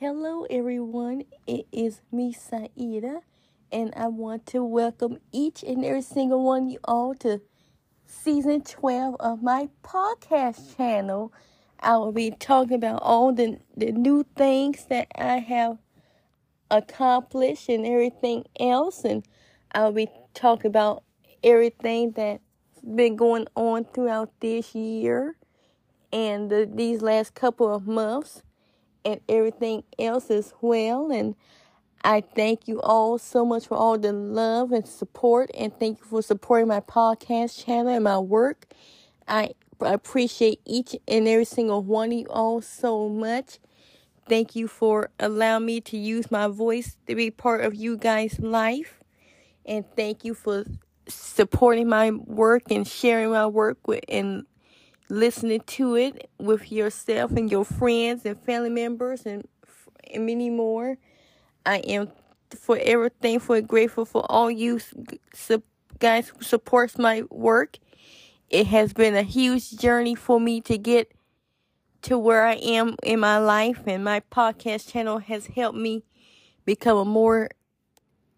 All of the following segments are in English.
Hello, everyone. It is me, Saida, and I want to welcome each and every single one of you all to season 12 of my podcast channel. I will be talking about all the, the new things that I have accomplished and everything else, and I'll be talking about everything that's been going on throughout this year and the, these last couple of months and everything else as well. And I thank you all so much for all the love and support, and thank you for supporting my podcast channel and my work. I appreciate each and every single one of you all so much. Thank you for allowing me to use my voice to be part of you guys' life. And thank you for supporting my work and sharing my work with and listening to it with yourself and your friends and family members and, and many more. I am forever thankful and grateful for all you guys who supports my work. It has been a huge journey for me to get to where I am in my life and my podcast channel has helped me become a more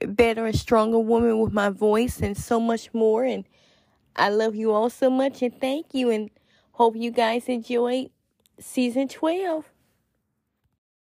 better and stronger woman with my voice and so much more and I love you all so much and thank you and Hope you guys enjoyed season 12.